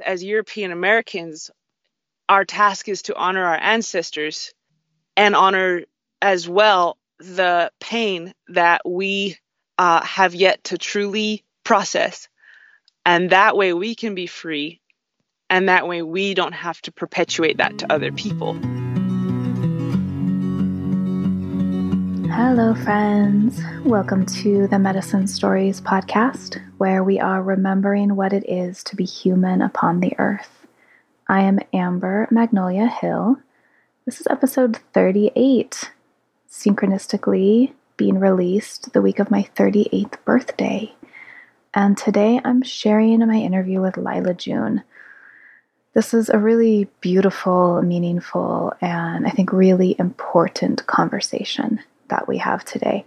As European Americans, our task is to honor our ancestors and honor as well the pain that we uh, have yet to truly process. And that way we can be free. And that way we don't have to perpetuate that to other people. Hello, friends. Welcome to the Medicine Stories podcast, where we are remembering what it is to be human upon the earth. I am Amber Magnolia Hill. This is episode 38, synchronistically being released the week of my 38th birthday. And today I'm sharing my interview with Lyla June. This is a really beautiful, meaningful, and I think really important conversation that we have today.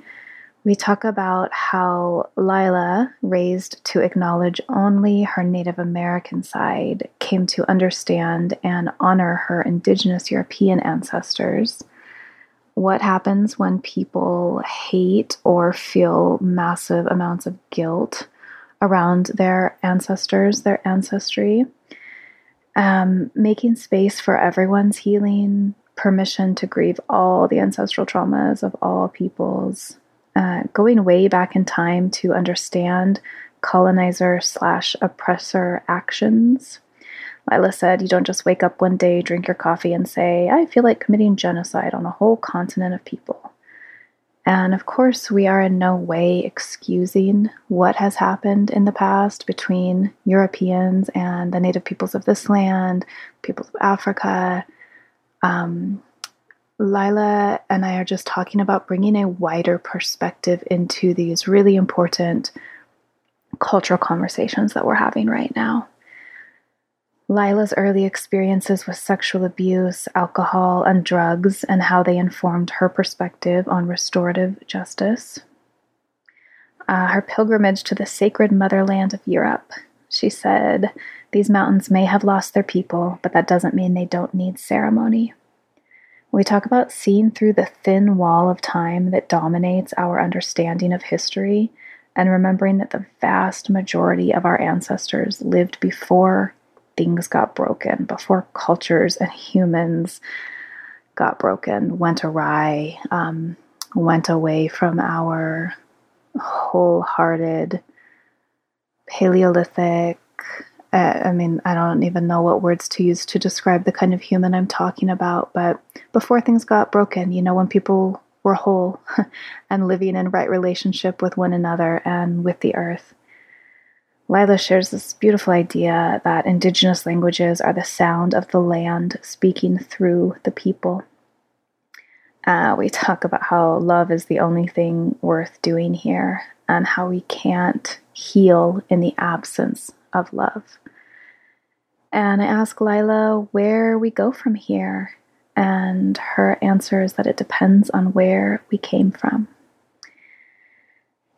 We talk about how Lyla, raised to acknowledge only her Native American side, came to understand and honor her Indigenous European ancestors. What happens when people hate or feel massive amounts of guilt around their ancestors, their ancestry? Um, making space for everyone's healing, permission to grieve all the ancestral traumas of all peoples, uh, going way back in time to understand colonizer slash oppressor actions. Lyla said, You don't just wake up one day, drink your coffee, and say, I feel like committing genocide on a whole continent of people. And of course, we are in no way excusing what has happened in the past between Europeans and the native peoples of this land, peoples of Africa, um, Lyla and I are just talking about bringing a wider perspective into these really important cultural conversations that we're having right now. Lyla's early experiences with sexual abuse, alcohol, and drugs, and how they informed her perspective on restorative justice. Uh, her pilgrimage to the sacred motherland of Europe. She said, These mountains may have lost their people, but that doesn't mean they don't need ceremony. We talk about seeing through the thin wall of time that dominates our understanding of history and remembering that the vast majority of our ancestors lived before things got broken, before cultures and humans got broken, went awry, um, went away from our wholehearted Paleolithic uh, I mean, I don't even know what words to use to describe the kind of human I'm talking about, but before things got broken, you know, when people were whole and living in right relationship with one another and with the earth. Lyla shares this beautiful idea that indigenous languages are the sound of the land speaking through the people. Uh, we talk about how love is the only thing worth doing here and how we can't heal in the absence of love. And I ask Lyla where we go from here, and her answer is that it depends on where we came from.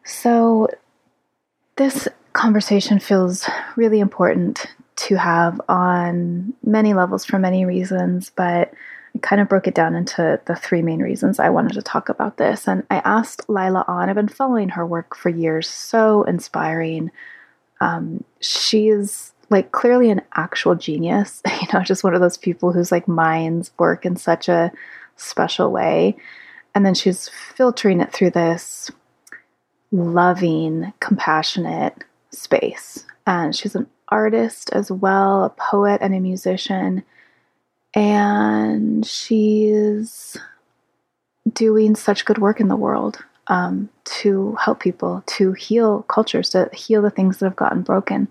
So, this conversation feels really important to have on many levels for many reasons, but I kind of broke it down into the three main reasons I wanted to talk about this. And I asked Lyla on, I've been following her work for years, so inspiring, um, she's like clearly an actual genius, you know, just one of those people whose like minds work in such a special way. And then she's filtering it through this loving, compassionate space. And she's an artist as well, a poet and a musician. And she's doing such good work in the world um, to help people, to heal cultures, to heal the things that have gotten broken.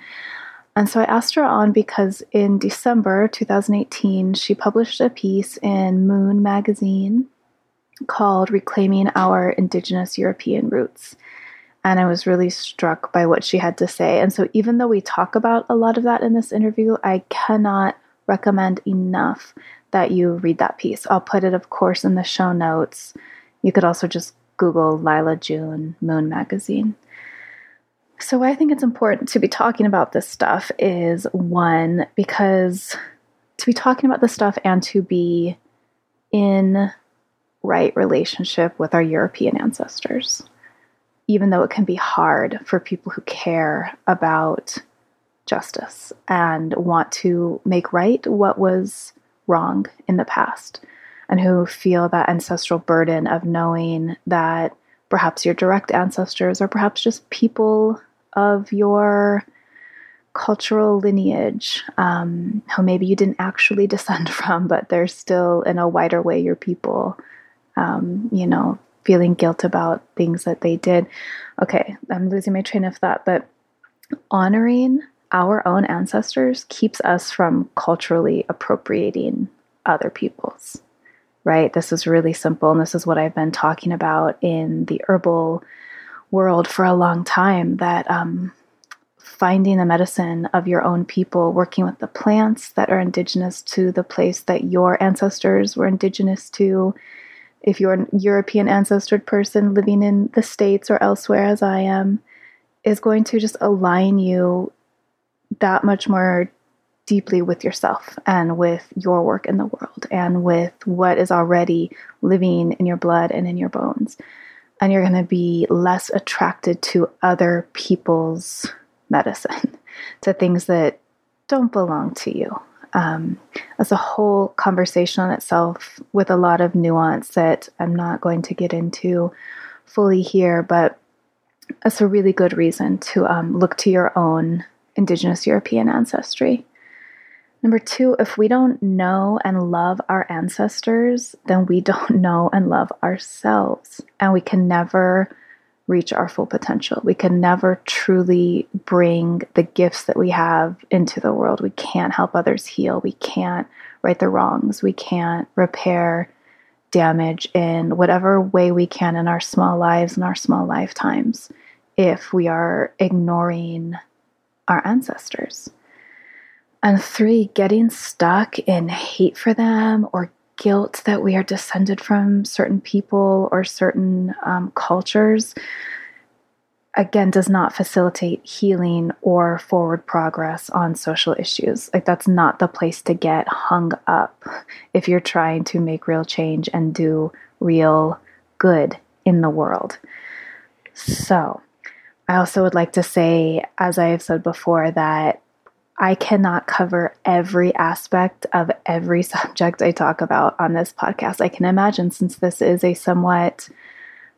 And so I asked her on because in December 2018, she published a piece in Moon magazine called Reclaiming Our Indigenous European Roots. And I was really struck by what she had to say. And so, even though we talk about a lot of that in this interview, I cannot recommend enough that you read that piece. I'll put it, of course, in the show notes. You could also just Google Lyla June Moon Magazine. So, I think it's important to be talking about this stuff is one, because to be talking about this stuff and to be in right relationship with our European ancestors, even though it can be hard for people who care about justice and want to make right what was wrong in the past, and who feel that ancestral burden of knowing that perhaps your direct ancestors or perhaps just people of your cultural lineage um, who maybe you didn't actually descend from, but they're still in a wider way your people, um, you know, feeling guilt about things that they did. Okay, I'm losing my train of thought, but honoring our own ancestors keeps us from culturally appropriating other people's, right? This is really simple, and this is what I've been talking about in the herbal world for a long time that um, finding the medicine of your own people, working with the plants that are indigenous to the place that your ancestors were indigenous to. If you're an European ancestored person living in the States or elsewhere, as I am, is going to just align you that much more deeply with yourself and with your work in the world and with what is already living in your blood and in your bones. And you're going to be less attracted to other people's medicine, to things that don't belong to you. Um, that's a whole conversation on itself with a lot of nuance that I'm not going to get into fully here, but that's a really good reason to um, look to your own Indigenous European ancestry. Number two, if we don't know and love our ancestors, then we don't know and love ourselves. And we can never reach our full potential. We can never truly bring the gifts that we have into the world. We can't help others heal. We can't right the wrongs. We can't repair damage in whatever way we can in our small lives and our small lifetimes if we are ignoring our ancestors. And three, getting stuck in hate for them or guilt that we are descended from certain people or certain um, cultures, again, does not facilitate healing or forward progress on social issues. Like, that's not the place to get hung up if you're trying to make real change and do real good in the world. So, I also would like to say, as I have said before, that I cannot cover every aspect of every subject I talk about on this podcast. I can imagine, since this is a somewhat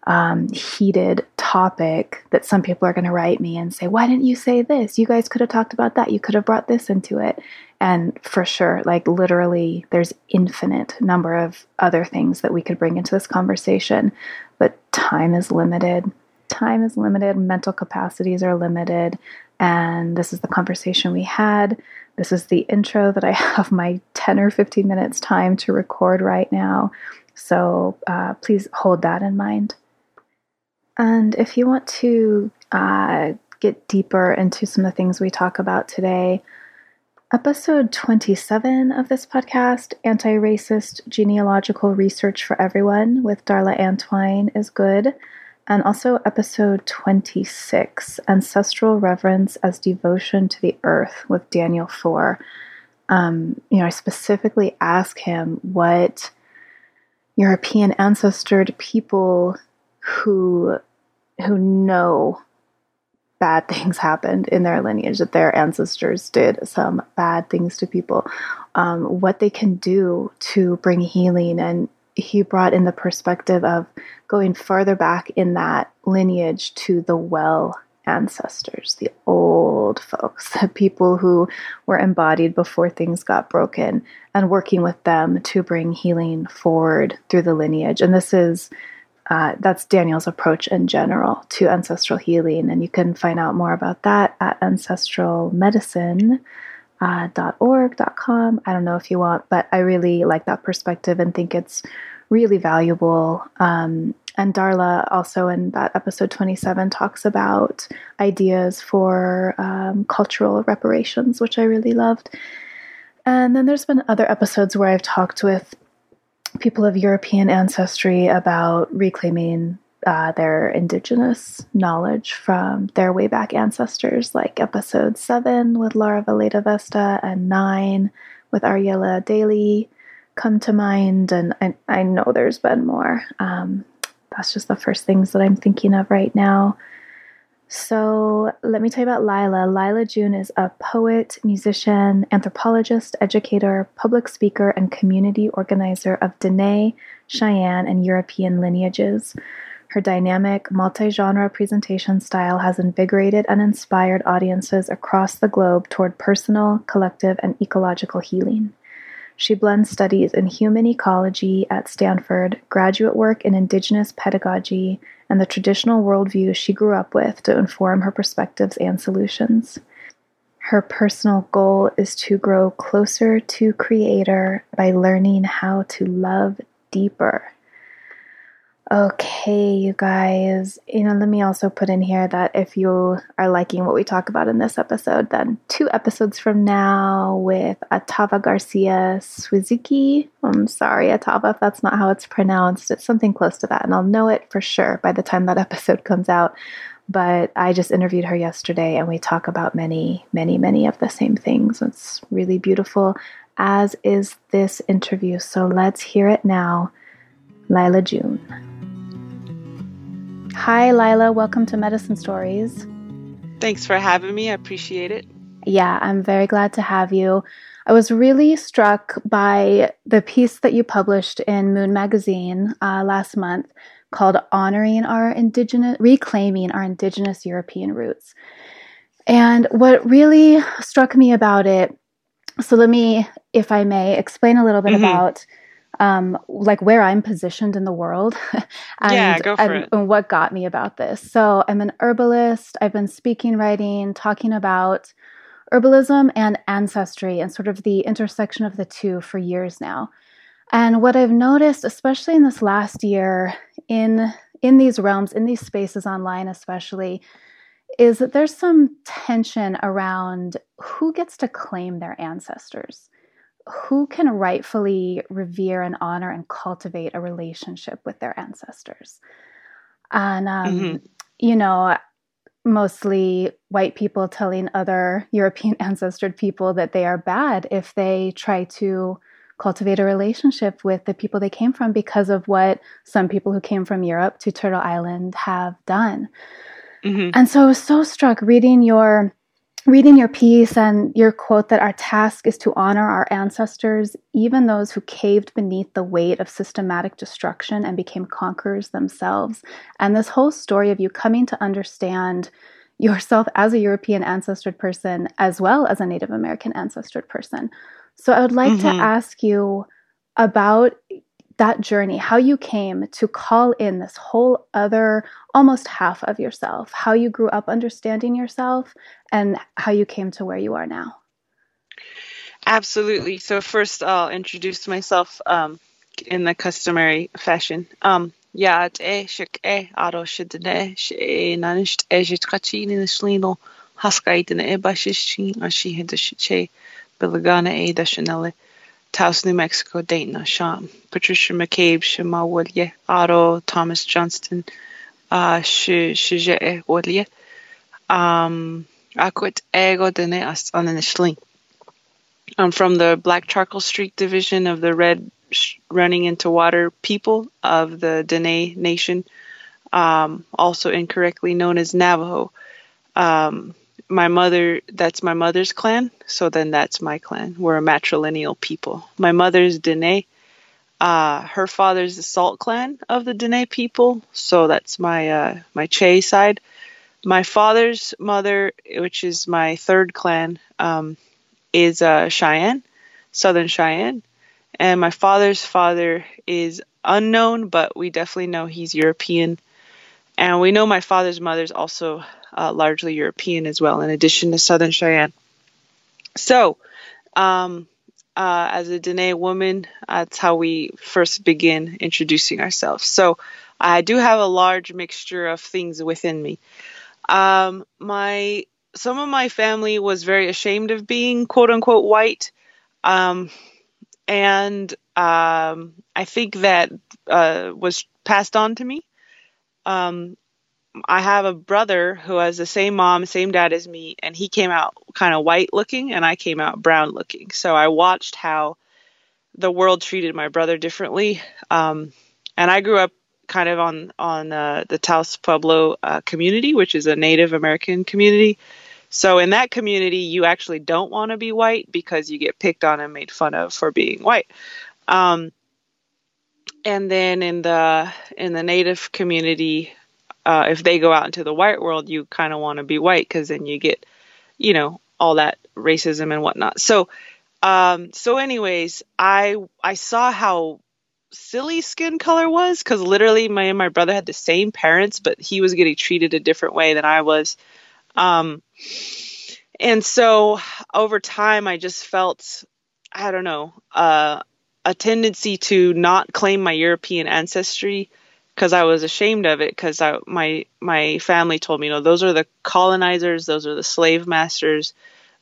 um, heated topic, that some people are going to write me and say, Why didn't you say this? You guys could have talked about that. You could have brought this into it. And for sure, like literally, there's infinite number of other things that we could bring into this conversation, but time is limited. Time is limited, mental capacities are limited, and this is the conversation we had. This is the intro that I have my 10 or 15 minutes time to record right now. So uh, please hold that in mind. And if you want to uh, get deeper into some of the things we talk about today, episode 27 of this podcast, Anti Racist Genealogical Research for Everyone, with Darla Antoine, is good and also episode 26 Ancestral Reverence as Devotion to the Earth with Daniel Foor. Um, you know, I specifically ask him what European ancestor people who who know bad things happened in their lineage, that their ancestors did some bad things to people, um, what they can do to bring healing and he brought in the perspective of going farther back in that lineage to the well ancestors, the old folks, the people who were embodied before things got broken, and working with them to bring healing forward through the lineage. And this is uh, that's Daniel's approach in general to ancestral healing, and you can find out more about that at ancestralmedicine.com uh. I don't know if you want, but I really like that perspective and think it's really valuable. Um, and Darla also in that episode 27 talks about ideas for um, cultural reparations, which I really loved. And then there's been other episodes where I've talked with people of European ancestry about reclaiming uh, their indigenous knowledge from their way back ancestors, like episode seven with Laura Valeda Vesta and nine with Ariella Daly come to mind. And I, I know there's been more. Um, that's just the first things that I'm thinking of right now. So, let me tell you about Lyla. Lyla June is a poet, musician, anthropologist, educator, public speaker, and community organizer of Dene, Cheyenne, and European lineages. Her dynamic, multi genre presentation style has invigorated and inspired audiences across the globe toward personal, collective, and ecological healing. She blends studies in human ecology at Stanford, graduate work in Indigenous pedagogy, and the traditional worldview she grew up with to inform her perspectives and solutions. Her personal goal is to grow closer to Creator by learning how to love deeper. Okay, you guys, you know, let me also put in here that if you are liking what we talk about in this episode, then two episodes from now with Atava Garcia Suzuki. I'm sorry, Atava, if that's not how it's pronounced. It's something close to that, and I'll know it for sure by the time that episode comes out. But I just interviewed her yesterday, and we talk about many, many, many of the same things. It's really beautiful, as is this interview. So let's hear it now. Lyla June. Hi, Lyla. Welcome to Medicine Stories. Thanks for having me. I appreciate it. Yeah, I'm very glad to have you. I was really struck by the piece that you published in Moon Magazine uh, last month called Honoring Our Indigenous, Reclaiming Our Indigenous European Roots. And what really struck me about it, so let me, if I may, explain a little bit mm-hmm. about um, like where I'm positioned in the world and, yeah, go for and, it. and what got me about this. So I'm an herbalist. I've been speaking, writing, talking about herbalism and ancestry and sort of the intersection of the two for years now. And what I've noticed, especially in this last year, in in these realms, in these spaces online, especially, is that there's some tension around who gets to claim their ancestors who can rightfully revere and honor and cultivate a relationship with their ancestors. And, um, mm-hmm. you know, mostly white people telling other European ancestred people that they are bad if they try to cultivate a relationship with the people they came from because of what some people who came from Europe to Turtle Island have done. Mm-hmm. And so I was so struck reading your reading your piece and your quote that our task is to honor our ancestors, even those who caved beneath the weight of systematic destruction and became conquerors themselves. And this whole story of you coming to understand yourself as a European ancestred person as well as a Native American ancestred person. So I would like mm-hmm. to ask you about that journey, how you came to call in this whole other almost half of yourself, how you grew up understanding yourself, and how you came to where you are now. Absolutely. So, first, I'll introduce myself um, in the customary fashion. Um, dashanele. Taos, New Mexico, Dayton, Sean, Patricia McCabe, Shema Woodye, Otto, Thomas Johnston, uh, Shije Woodye, um, Akwit Ego Dene Ananishling. I'm from the Black Charcoal Street Division of the Red Running into Water people of the Dene Nation, um, also incorrectly known as Navajo. Um, my mother that's my mother's clan so then that's my clan. We're a matrilineal people. My mother's dene. Uh, her father's the salt clan of the dene people so that's my uh, my che side. My father's mother which is my third clan um, is uh, cheyenne southern cheyenne. And my father's father is unknown but we definitely know he's european. And we know my father's mother's also uh, largely European as well, in addition to Southern Cheyenne. So, um, uh, as a Dene woman, that's how we first begin introducing ourselves. So, I do have a large mixture of things within me. Um, my some of my family was very ashamed of being quote unquote white, um, and um, I think that uh, was passed on to me. Um, I have a brother who has the same mom, same dad as me, and he came out kind of white looking, and I came out brown looking. So I watched how the world treated my brother differently. Um, and I grew up kind of on on uh, the Taos Pueblo uh, community, which is a Native American community. So in that community, you actually don't want to be white because you get picked on and made fun of for being white. Um, and then in the in the Native community, uh, if they go out into the white world, you kind of want to be white because then you get, you know, all that racism and whatnot. So, um, so anyways, I I saw how silly skin color was because literally my and my brother had the same parents, but he was getting treated a different way than I was. Um, and so over time, I just felt, I don't know, uh, a tendency to not claim my European ancestry because I was ashamed of it because my my family told me, you know, those are the colonizers, those are the slave masters,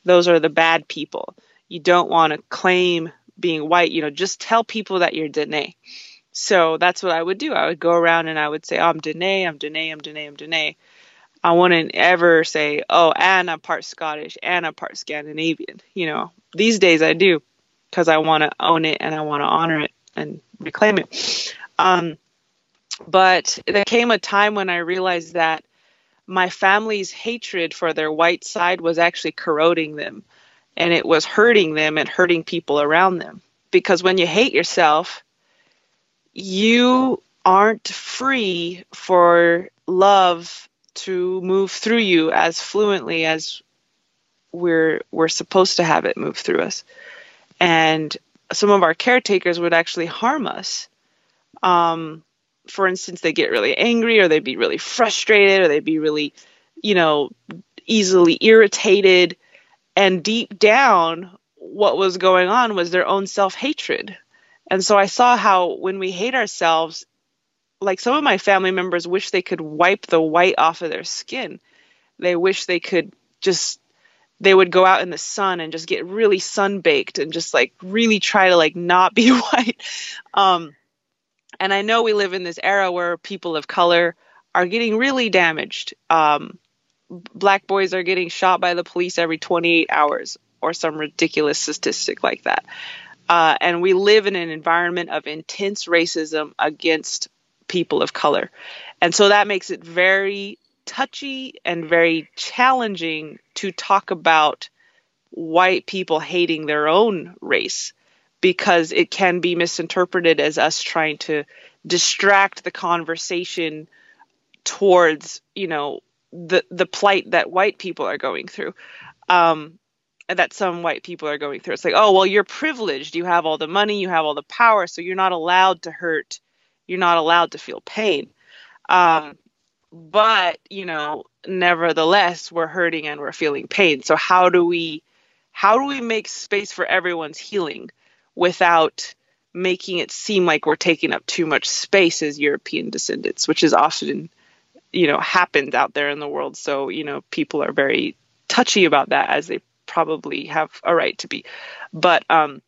those are the bad people. You don't want to claim being white, you know, just tell people that you're Dene. So that's what I would do. I would go around and I would say, oh, I'm Dene, I'm Dene, I'm Dene, I'm Dene. I wouldn't ever say, oh, and I'm part Scottish and I'm part Scandinavian. You know, these days I do because I want to own it and I want to honor it and reclaim it. Um, but there came a time when I realized that my family's hatred for their white side was actually corroding them and it was hurting them and hurting people around them. Because when you hate yourself, you aren't free for love to move through you as fluently as we're we're supposed to have it move through us. And some of our caretakers would actually harm us. Um, for instance, they get really angry or they'd be really frustrated or they'd be really, you know, easily irritated and deep down, what was going on was their own self hatred. And so I saw how when we hate ourselves, like some of my family members wish they could wipe the white off of their skin. They wish they could just they would go out in the sun and just get really sunbaked and just like really try to like not be white. Um, and I know we live in this era where people of color are getting really damaged. Um, black boys are getting shot by the police every 28 hours or some ridiculous statistic like that. Uh, and we live in an environment of intense racism against people of color. And so that makes it very touchy and very challenging to talk about white people hating their own race because it can be misinterpreted as us trying to distract the conversation towards, you know, the the plight that white people are going through um, that some white people are going through. It's like oh well you're privileged. You have all the money. You have all the power. So you're not allowed to hurt. You're not allowed to feel pain. Um, but you know nevertheless we're hurting and we're feeling pain. So how do we how do we make space for everyone's healing without making it seem like we're taking up too much space as european descendants which is often you know happens out there in the world. So you know people are very touchy about that as they probably have a right to be. But um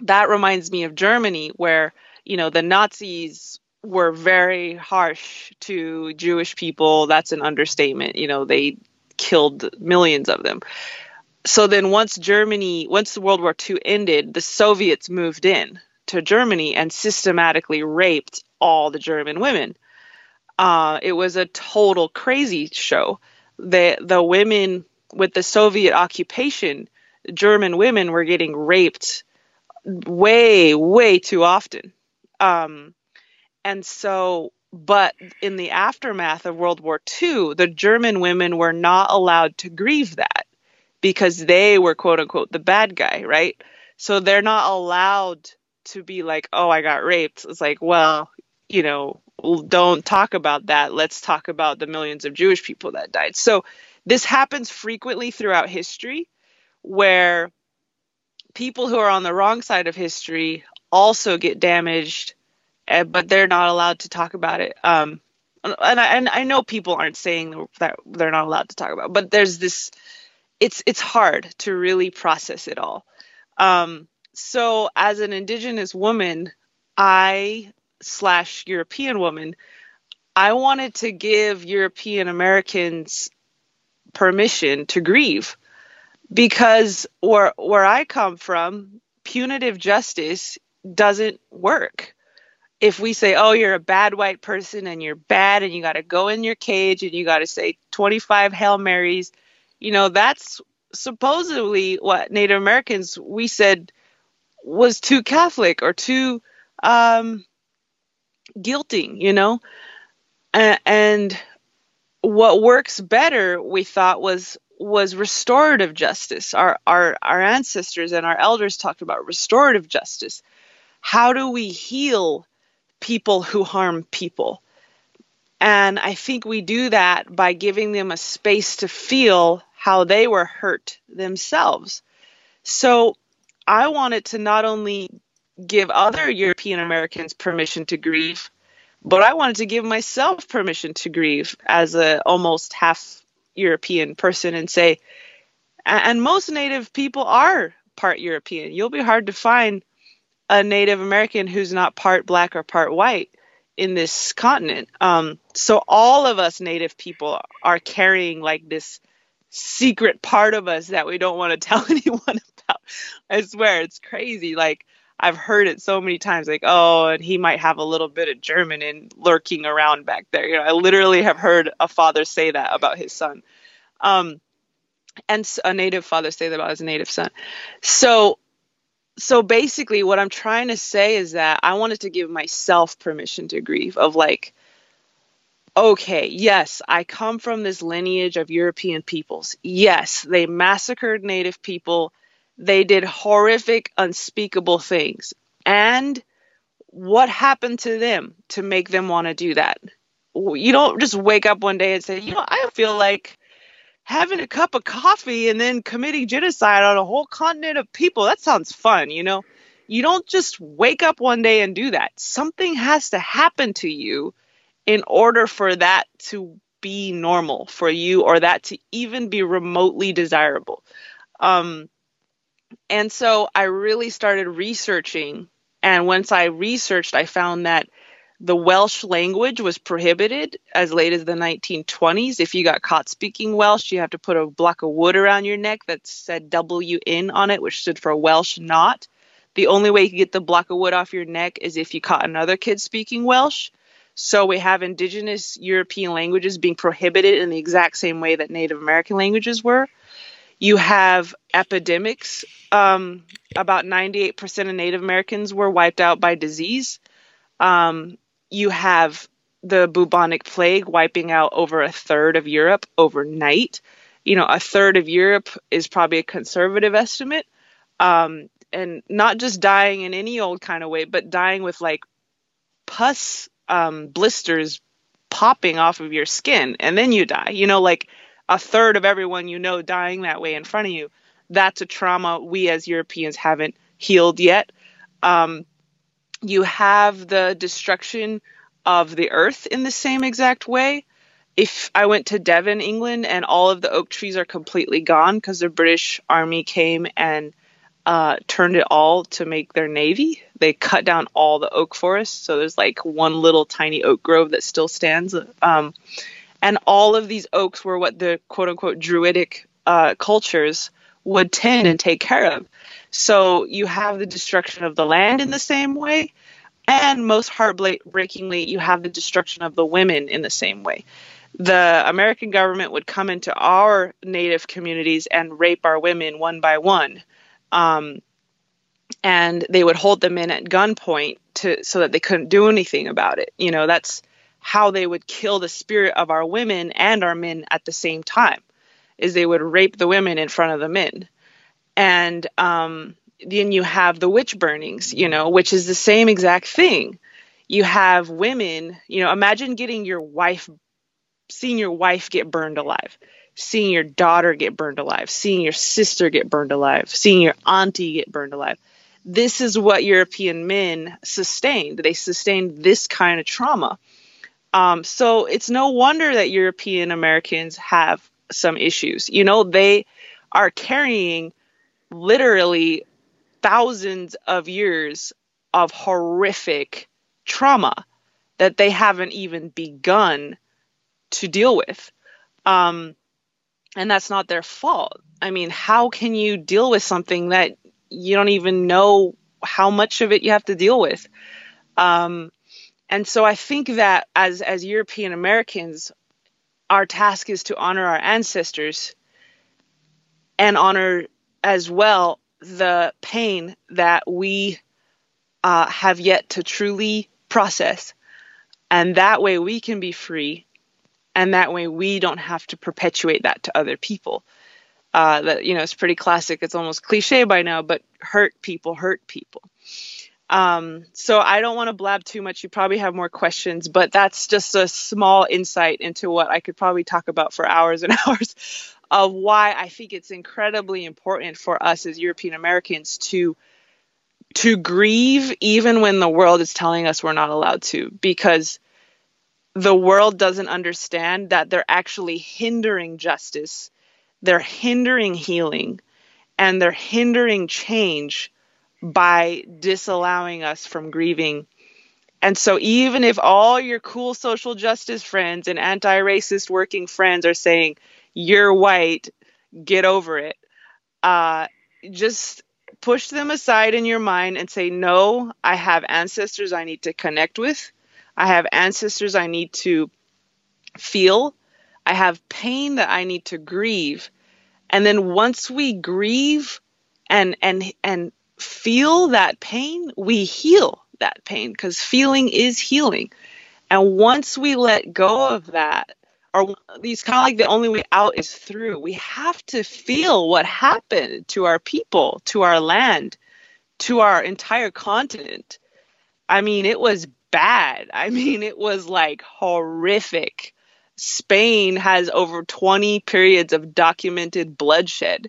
that reminds me of Germany where you know the Nazis were very harsh to Jewish people. That's an understatement. You know they killed millions of them so then once Germany once World War II ended the Soviets moved in to Germany and systematically raped all the German women uh, it was a total crazy show. The the women with the Soviet occupation, German women were getting raped way way too often. Um, and so, but in the aftermath of World War II, the German women were not allowed to grieve that because they were quote unquote the bad guy, right? So they're not allowed to be like, oh, I got raped. It's like, well, you know, don't talk about that. Let's talk about the millions of Jewish people that died. So this happens frequently throughout history where people who are on the wrong side of history also get damaged, eh, but they're not allowed to talk about it. Um, and I, and I know people aren't saying that they're not allowed to talk about, it, but there's this. It's it's hard to really process it all. Um, so as an Indigenous woman, I slash European woman, I wanted to give European Americans permission to grieve because where where I come from, punitive justice doesn't work. if we say, oh, you're a bad white person and you're bad and you got to go in your cage and you got to say 25 Hail Marys, you know, that's supposedly what Native Americans, we said, was too Catholic or too um, guilting, you know? And, and what works better, we thought, was was restorative justice. Our, our our ancestors and our elders talked about restorative justice. How do we heal people who harm people? And I think we do that by giving them a space to feel how they were hurt themselves. So I wanted to not only give other European Americans permission to grieve, but I wanted to give myself permission to grieve as a almost half European person and say, and most Native people are part European. You'll be hard to find a Native American who's not part black or part white in this continent. Um, so all of us Native people are carrying like this secret part of us that we don't want to tell anyone about. I swear it's crazy. Like I've heard it so many times, like, oh, and he might have a little bit of German in lurking around back there. You know, I literally have heard a father say that about his son. Um, and a native father say that about his native son. So so basically what I'm trying to say is that I wanted to give myself permission to grieve of like okay, yes, I come from this lineage of European peoples. Yes, they massacred native people they did horrific, unspeakable things. And what happened to them to make them want to do that? You don't just wake up one day and say, you know, I feel like having a cup of coffee and then committing genocide on a whole continent of people. That sounds fun, you know? You don't just wake up one day and do that. Something has to happen to you in order for that to be normal for you or that to even be remotely desirable. Um, and so I really started researching. And once I researched, I found that the Welsh language was prohibited as late as the 1920s. If you got caught speaking Welsh, you have to put a block of wood around your neck that said WN on it, which stood for Welsh not. The only way you can get the block of wood off your neck is if you caught another kid speaking Welsh. So we have indigenous European languages being prohibited in the exact same way that Native American languages were. You have epidemics. Um, about 98% of Native Americans were wiped out by disease. Um, you have the bubonic plague wiping out over a third of Europe overnight. You know, a third of Europe is probably a conservative estimate. Um, and not just dying in any old kind of way, but dying with like pus um, blisters popping off of your skin, and then you die. You know, like a third of everyone you know dying that way in front of you. That's a trauma we as Europeans haven't healed yet. Um, you have the destruction of the earth in the same exact way. If I went to Devon, England, and all of the oak trees are completely gone because the British Army came and uh, turned it all to make their navy. They cut down all the oak forests, so there's like one little tiny oak grove that still stands. Um, and all of these oaks were what the quote unquote druidic uh, cultures would tend and take care of. So you have the destruction of the land in the same way, and most heartbreakingly, you have the destruction of the women in the same way. The American government would come into our native communities and rape our women one by one. Um, and they would hold them in at gunpoint to so that they couldn't do anything about it. You know, that's how they would kill the spirit of our women and our men at the same time is they would rape the women in front of the men. And um, then you have the witch burnings you know which is the same exact thing. You have women you know imagine getting your wife seeing your wife get burned alive seeing your daughter get burned alive seeing your sister get burned alive seeing your auntie get burned alive this is what european men sustained they sustained this kind of trauma um, so it's no wonder that European Americans have some issues. You know, they are carrying literally thousands of years of horrific trauma that they haven't even begun to deal with. Um, and that's not their fault. I mean, how can you deal with something that you don't even know how much of it you have to deal with? Um, and so I think that as as European Americans, our task is to honor our ancestors and honor as well the pain that we uh, have yet to truly process. And that way we can be free. And that way we don't have to perpetuate that to other people. Uh, that, you know, it's pretty classic. It's almost cliche by now, but hurt people hurt people. Um, so I don't want to blab too much. You probably have more questions, but that's just a small insight into what I could probably talk about for hours and hours of why I think it's incredibly important for us as European Americans to to grieve even when the world is telling us we're not allowed to because the world doesn't understand that they're actually hindering justice, they're hindering healing, and they're hindering change by disallowing us from grieving. And so, even if all your cool social justice friends and anti racist working friends are saying, you're white, get over it, uh, just push them aside in your mind and say, no, I have ancestors I need to connect with. I have ancestors I need to feel. I have pain that I need to grieve. And then once we grieve and and and feel that pain, we heal that pain because feeling is healing. And once we let go of that, or these kind of like the only way out is through, we have to feel what happened to our people, to our land, to our entire continent. I mean, it was bad. I mean, it was like horrific. Spain has over 20 periods of documented bloodshed.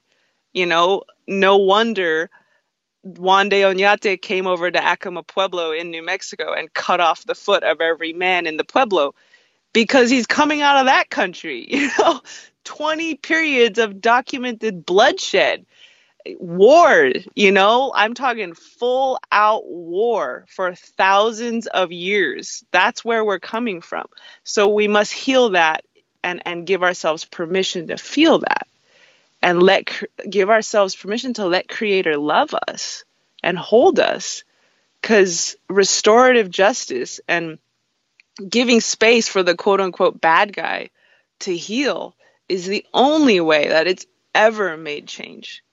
You know, no wonder Juan de Oñate came over to Acoma Pueblo in New Mexico and cut off the foot of every man in the Pueblo because he's coming out of that country. You know, 20 periods of documented bloodshed, war, you know, I'm talking full out war for thousands of years. That's where we're coming from. So we must heal that and, and give ourselves permission to feel that and let give ourselves permission to let creator love us and hold us because restorative justice and giving space for the quote unquote bad guy to heal is the only way that it's ever made change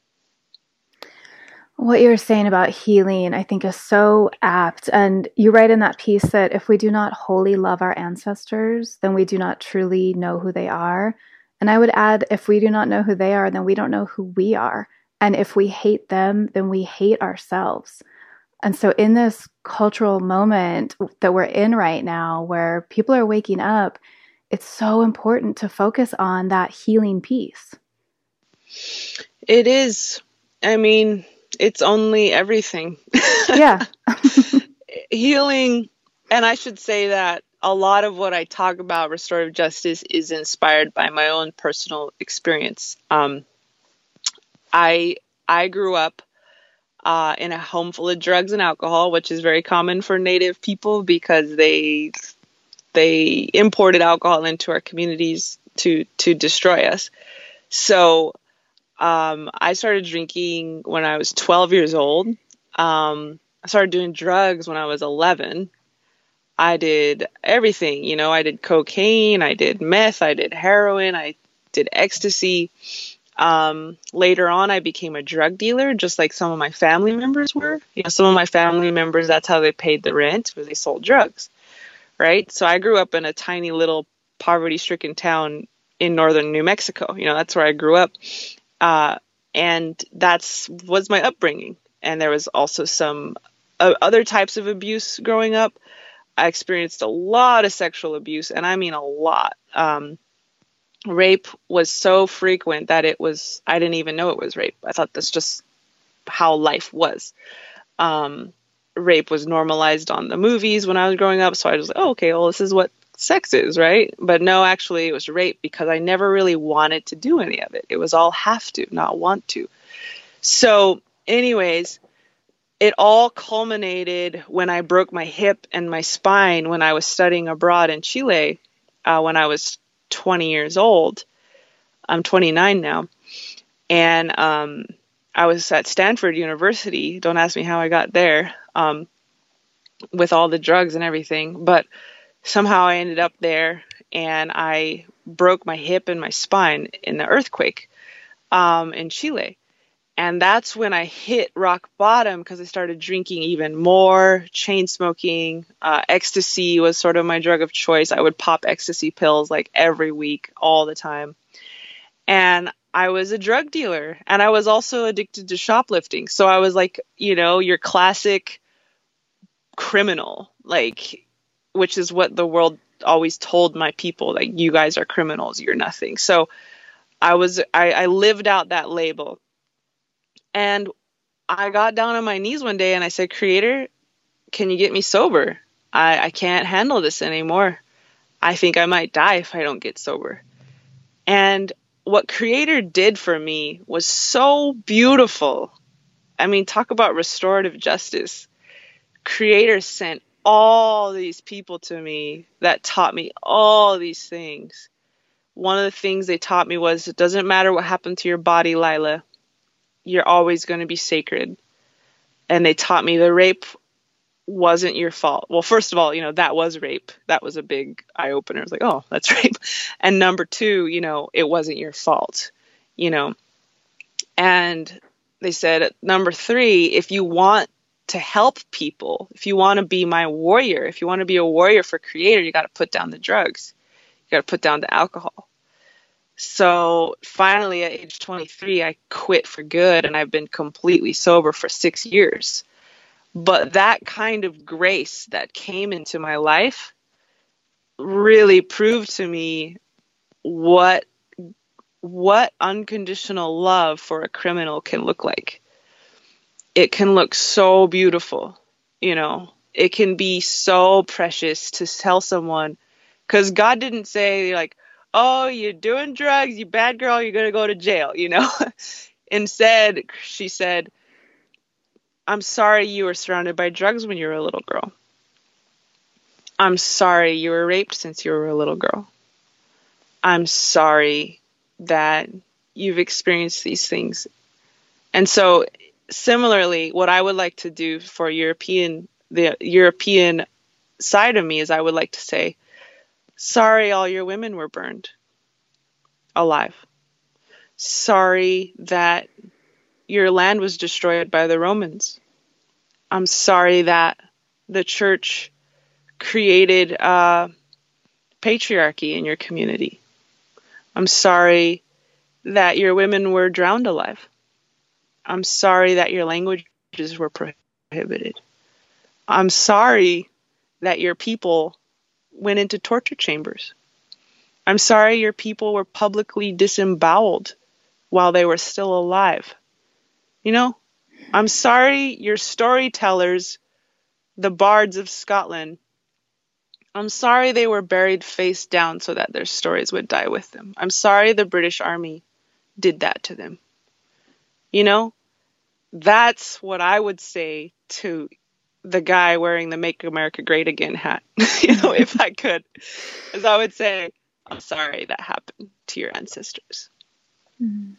what you're saying about healing, I think, is so apt. And you write in that piece that if we do not wholly love our ancestors, then we do not truly know who they are. And I would add, if we do not know who they are, then we don't know who we are. And if we hate them, then we hate ourselves. And so, in this cultural moment that we're in right now, where people are waking up, it's so important to focus on that healing piece. It is. I mean, it's only everything. Yeah. healing, and I should say that a lot of what I talk about restorative justice is inspired by my own personal experience. Um, I I grew up uh, in a home full of drugs and alcohol, which is very common for Native people because they they imported alcohol into our communities to to destroy us. So um, I started drinking when I was 12 years old. Um, I started doing drugs when I was 11. I did everything. You know, I did cocaine, I did meth, I did heroin, I did ecstasy. Um, later on, I became a drug dealer, just like some of my family members were. You know, some of my family members, that's how they paid the rent, was they sold drugs, right? So I grew up in a tiny little poverty-stricken town in northern New Mexico. You know, that's where I grew up, uh, and that's was my upbringing. And there was also some uh, other types of abuse growing up. I experienced a lot of sexual abuse, and I mean a lot. Um, rape was so frequent that it was, I didn't even know it was rape. I thought that's just how life was. Um, rape was normalized on the movies when I was growing up, so I was like, oh, okay, well, this is what sex is, right? But no, actually, it was rape because I never really wanted to do any of it. It was all have to, not want to. So, anyways, it all culminated when I broke my hip and my spine when I was studying abroad in Chile uh, when I was 20 years old. I'm 29 now. And um, I was at Stanford University. Don't ask me how I got there. Um, with all the drugs and everything. But somehow I ended up there and I broke my hip and my spine in the earthquake um, in Chile. And that's when I hit rock bottom because I started drinking even more, chain smoking. Uh, ecstasy was sort of my drug of choice. I would pop ecstasy pills like every week, all the time. And I was a drug dealer and I was also addicted to shoplifting. So I was like, you know, your classic criminal, like, which is what the world always told my people, like, you guys are criminals, you're nothing. So I was, I, I lived out that label. And I got down on my knees one day and I said, Creator, can you get me sober? I, I can't handle this anymore. I think I might die if I don't get sober. And what Creator did for me was so beautiful. I mean, talk about restorative justice. Creator sent all these people to me that taught me all these things. One of the things they taught me was it doesn't matter what happened to your body, Lyla, you're always going to be sacred. And they taught me the rape wasn't your fault. Well, first of all, you know, that was rape. That was a big eye opener. It was like, oh, that's rape. And number two, you know, it wasn't your fault, you know. And they said, number three, if you want to help people, if you want to be my warrior, if you want to be a warrior for creator, you got to put down the drugs. You got to put down the alcohol. So finally, at age 23, I quit for good and I've been completely sober for six years. But that kind of grace that came into my life really proved to me what what unconditional love for a criminal can look like. It can look so beautiful, you know. It can be so precious to tell someone cuz God didn't say like, "Oh, you're doing drugs, you bad girl, you're going to go to jail," you know. Instead, she said, I'm sorry you were surrounded by drugs when you were a little girl. I'm sorry you were raped since you were a little girl. I'm sorry that you've experienced these things. And so similarly, what I would like to do for European the European side of me is I would like to say, sorry all your women were burned alive. Sorry that your land was destroyed by the Romans. I'm sorry that the church created uh, patriarchy in your community. I'm sorry that your women were drowned alive. I'm sorry that your languages were prohibited. I'm sorry that your people went into torture chambers. I'm sorry your people were publicly disemboweled while they were still alive. You know, I'm sorry your storytellers, the bards of Scotland, I'm sorry they were buried face down so that their stories would die with them. I'm sorry the British Army did that to them. You know, that's what I would say to the guy wearing the Make America Great Again hat, you know, if I could. As I would say, I'm sorry that happened to your ancestors. Mm-hmm.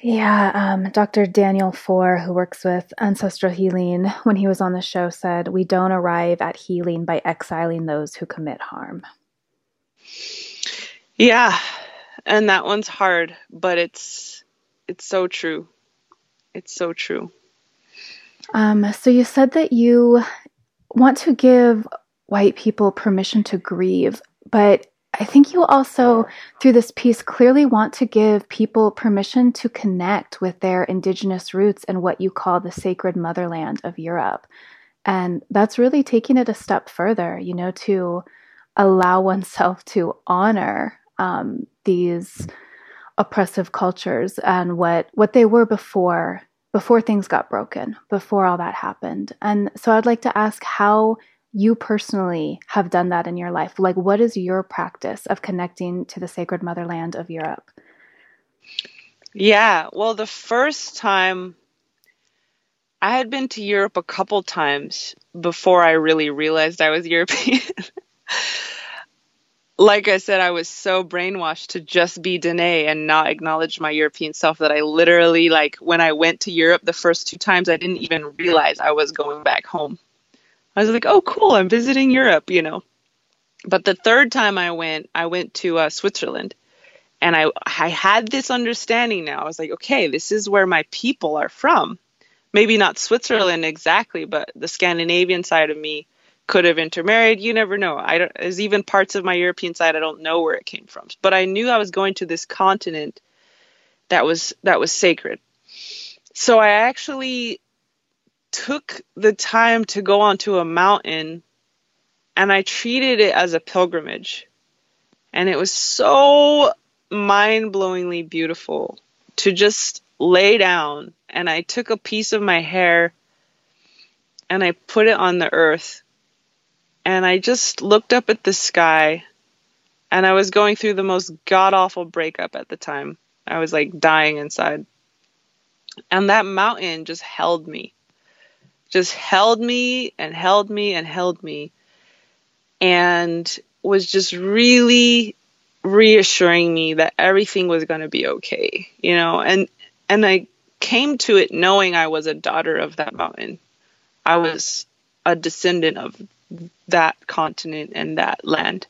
Yeah, um, Dr. Daniel Foor, who works with ancestral healing, when he was on the show, said, We don't arrive at healing by exiling those who commit harm. Yeah, and that one's hard, but it's it's so true. It's so true. Um, so you said that you want to give white people permission to grieve, but I think you also, through this piece, clearly want to give people permission to connect with their indigenous roots and what you call the sacred motherland of Europe. And that's really taking it a step further, you know, to allow oneself to honor um, these oppressive cultures and what what they were before before things got broken, before all that happened. And so I'd like to ask how you personally have done that in your life? Like, what is your practice of connecting to the sacred motherland of Europe? Yeah, well, the first time I had been to Europe a couple times before I really realized I was European. like I said, I was so brainwashed to just be Dene and not acknowledge my European self that I literally, like, when I went to Europe the first two times, I didn't even realize I was going back home I was like, oh, cool, I'm visiting Europe, you know. But the third time I went, I went to uh, Switzerland. And I, I had this understanding now. I was like, okay, this is where my people are from. Maybe not Switzerland exactly, but the Scandinavian side of me could have intermarried. You never know. I don't, there's even parts of my European side I don't know where it came from. But I knew I was going to this continent that was that was sacred. So I actually took the time to go onto a mountain and I treated it as a pilgrimage. And it was so mind blowingly beautiful to just lay down. And I took a piece of my hair and I put it on the earth. And I just looked up at the sky. And I was going through the most god awful breakup at the time. I was like dying inside. And that mountain just held me. Just held me and held me and held me and was just really reassuring me that everything was going to be okay, you know, and and I came to it knowing I was a daughter of that mountain. I was a descendant of that continent and that land.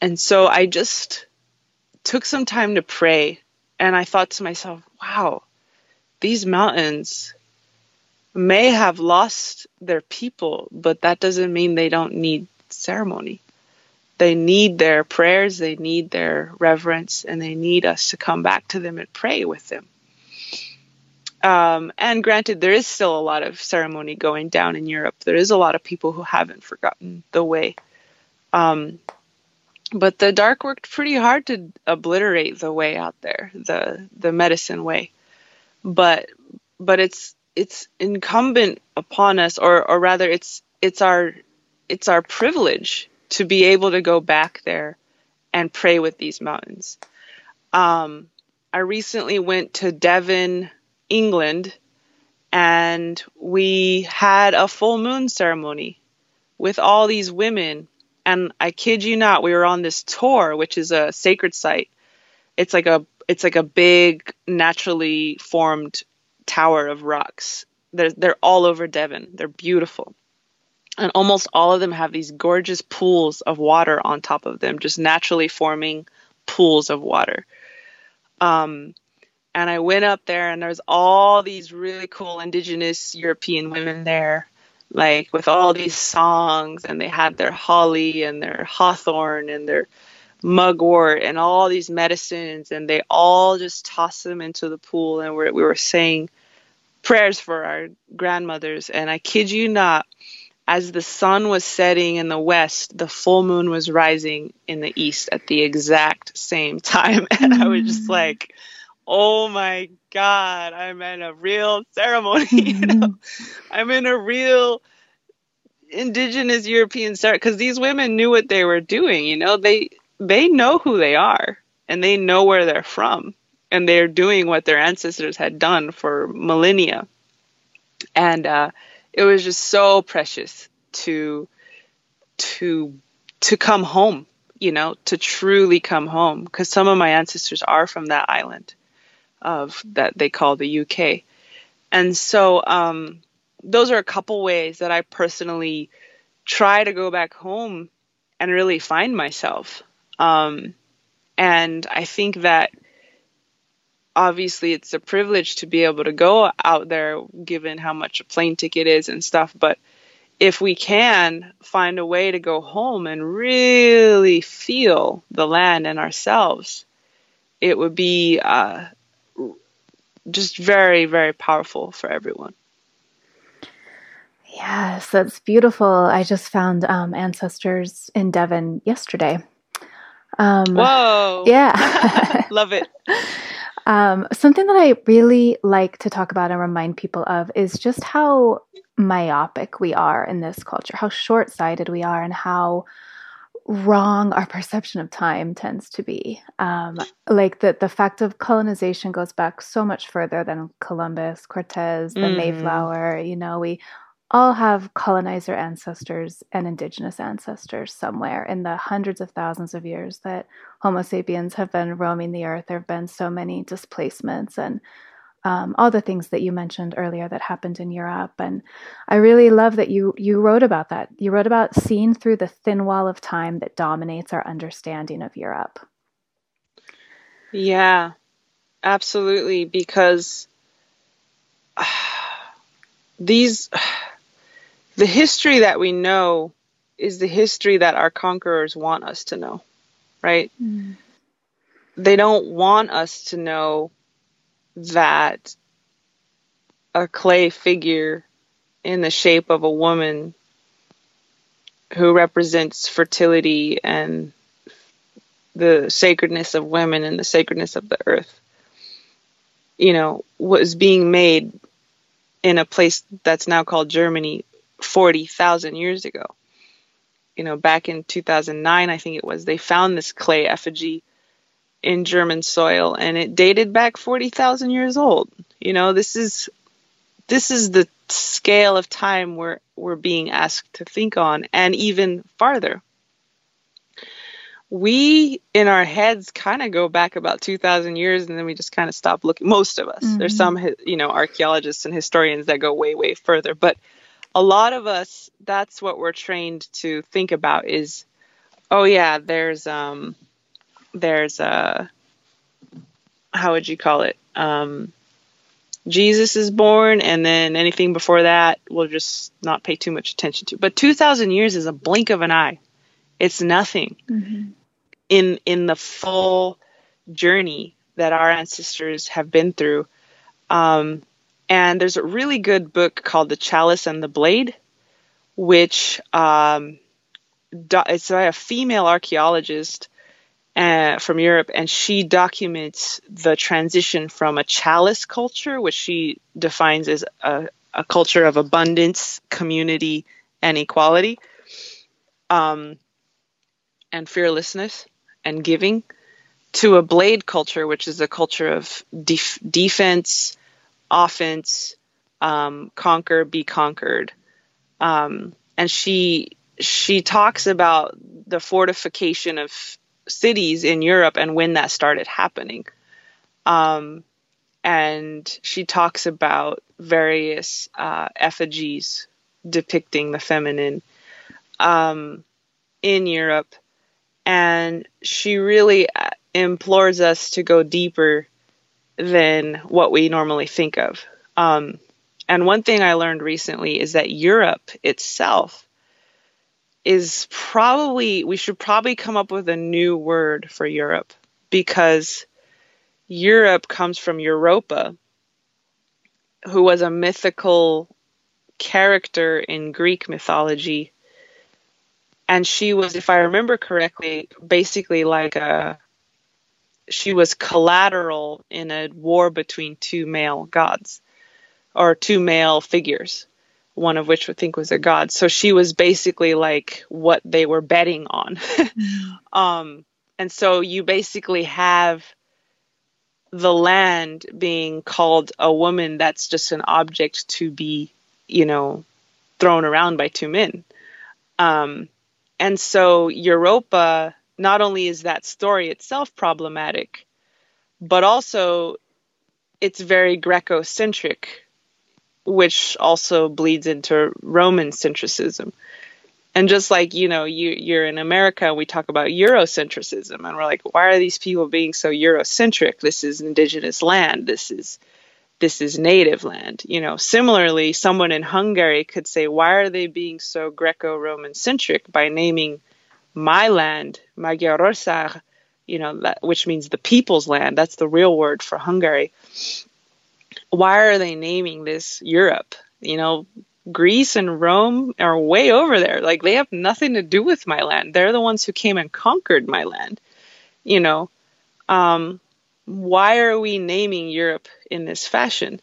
And so I just took some time to pray and I thought to myself, wow, these mountains may have lost their people, but that doesn't mean they don't need ceremony. They need their prayers, they need their reverence, and they need us to come back to them and pray with them. Um, and granted, there is still a lot of ceremony going down in Europe. There is a lot of people who haven't forgotten the way. Um, but the dark worked pretty hard to obliterate the way out there, the the medicine way. But but it's it's incumbent upon us, or or rather, it's it's our it's our privilege to be able to go back there and pray with these mountains. Um, I recently went to Devon, England, and we had a full moon ceremony with all these women. And I kid you not, we were on this tor, which is a sacred site. It's like a it's like a big naturally formed tower of rocks. They're they're all over Devon. They're beautiful and almost all of them have these gorgeous pools of water on top of them, just naturally forming pools of water. Um, and I went up there, and there's all these really cool indigenous European women there, like with all these songs, and they had their holly and their hawthorn and their mugwort and all these medicines, and they all just tossed them into the pool, and we were saying prayers for our grandmothers. And I kid you not, as the sun was setting in the west, the full moon was rising in the east at the exact same time. And I was just mm. like, oh my God, I'm in a real ceremony. you know? Mm-hmm. I'm in a real indigenous European ceremony because these women knew what they were doing. You know, they they know who they are and they know where they're from and they're doing what their ancestors had done for millennia. And uh, it was just so precious to to to come home you know to truly come home because some of my ancestors are from that island of that they call the UK and so um, those are a couple ways that I personally try to go back home and really find myself. Um, and I think that obviously it's a privilege to be able to go out there given how much a plane ticket is and stuff but if we can find a way to go home and really feel the land and ourselves it would be uh, just very very powerful for everyone. Yes that's beautiful. I just found um, ancestors in devon yesterday. Um, whoa. yeah. Love it. Um, something that I really like to talk about and remind people of is just how myopic we are in this culture, how short sighted we are, and how wrong our perception of time tends to be. Um, like the, the fact of colonization goes back so much further than Columbus, Cortez, the mm. Mayflower. You know, we all have colonizer ancestors and indigenous ancestors somewhere in the hundreds of thousands of years that Homo sapiens have been roaming the earth. There have been so many displacements and um, all the things that you mentioned earlier that happened in Europe. And I really love that you you wrote about that. You wrote about seeing through the thin wall of time that dominates our understanding of Europe. Yeah, absolutely. Because uh, these, the history that we know is the history that our conquerors want us to know, right? Mm. They don't want us to know that a clay figure in the shape of a woman who represents fertility and the sacredness of women and the sacredness of the earth, you know, was being made in a place that's now called Germany 40,000 years ago. You know, back in 2009, I think it was, they found this clay effigy in German soil and it dated back 40,000 years old. You know, this is this is the scale of time we're we're being asked to think on and even farther. We in our heads kind of go back about 2000 years and then we just kind of stop looking most of us. Mm-hmm. There's some you know archaeologists and historians that go way way further, but a lot of us that's what we're trained to think about is oh yeah, there's um there's a how would you call it? Um, Jesus is born, and then anything before that we'll just not pay too much attention to. But 2,000 years is a blink of an eye. It's nothing mm-hmm. in in the full journey that our ancestors have been through. Um, and there's a really good book called The Chalice and the Blade, which um, do- it's by a female archaeologist uh, from Europe, and she documents the transition from a chalice culture, which she defines as a, a culture of abundance, community, and equality, um, and fearlessness and giving, to a blade culture, which is a culture of def- defense, offense, um, conquer, be conquered. Um, and she she talks about the fortification of cities in Europe and when that started happening. Um, and she talks about various uh, effigies depicting the feminine um, in Europe. And she really uh, implores us to go deeper than what we normally think of. Um, and one thing I learned recently is that Europe itself is probably we should probably come up with a new word for Europe because Europe comes from Europa, who was a mythical character in Greek mythology. And she was, if I remember correctly, basically like a she was collateral in a war between two male gods or two male figures one of which I think was a god. So she was basically like what they were betting on. um, and so you basically have the land being called a woman that's just an object to be, you know, thrown around by two men. Um, and so Europa, not only is that story itself problematic, but also it's very Greco centric which also bleeds into Roman centricism. And just like, you know, you, you're in America, we talk about Eurocentrism, and we're like, why are these people being so Eurocentric? This is indigenous land. This is this is native land. You know, similarly, someone in Hungary could say, why are they being so Greco-Roman centric by naming my land Magyarország, you know, that, which means the people's land. That's the real word for Hungary why are they naming this Europe? You know, Greece and Rome are way over there. Like they have nothing to do with my land. They're the ones who came and conquered my land. You know, um, why are we naming Europe in this fashion?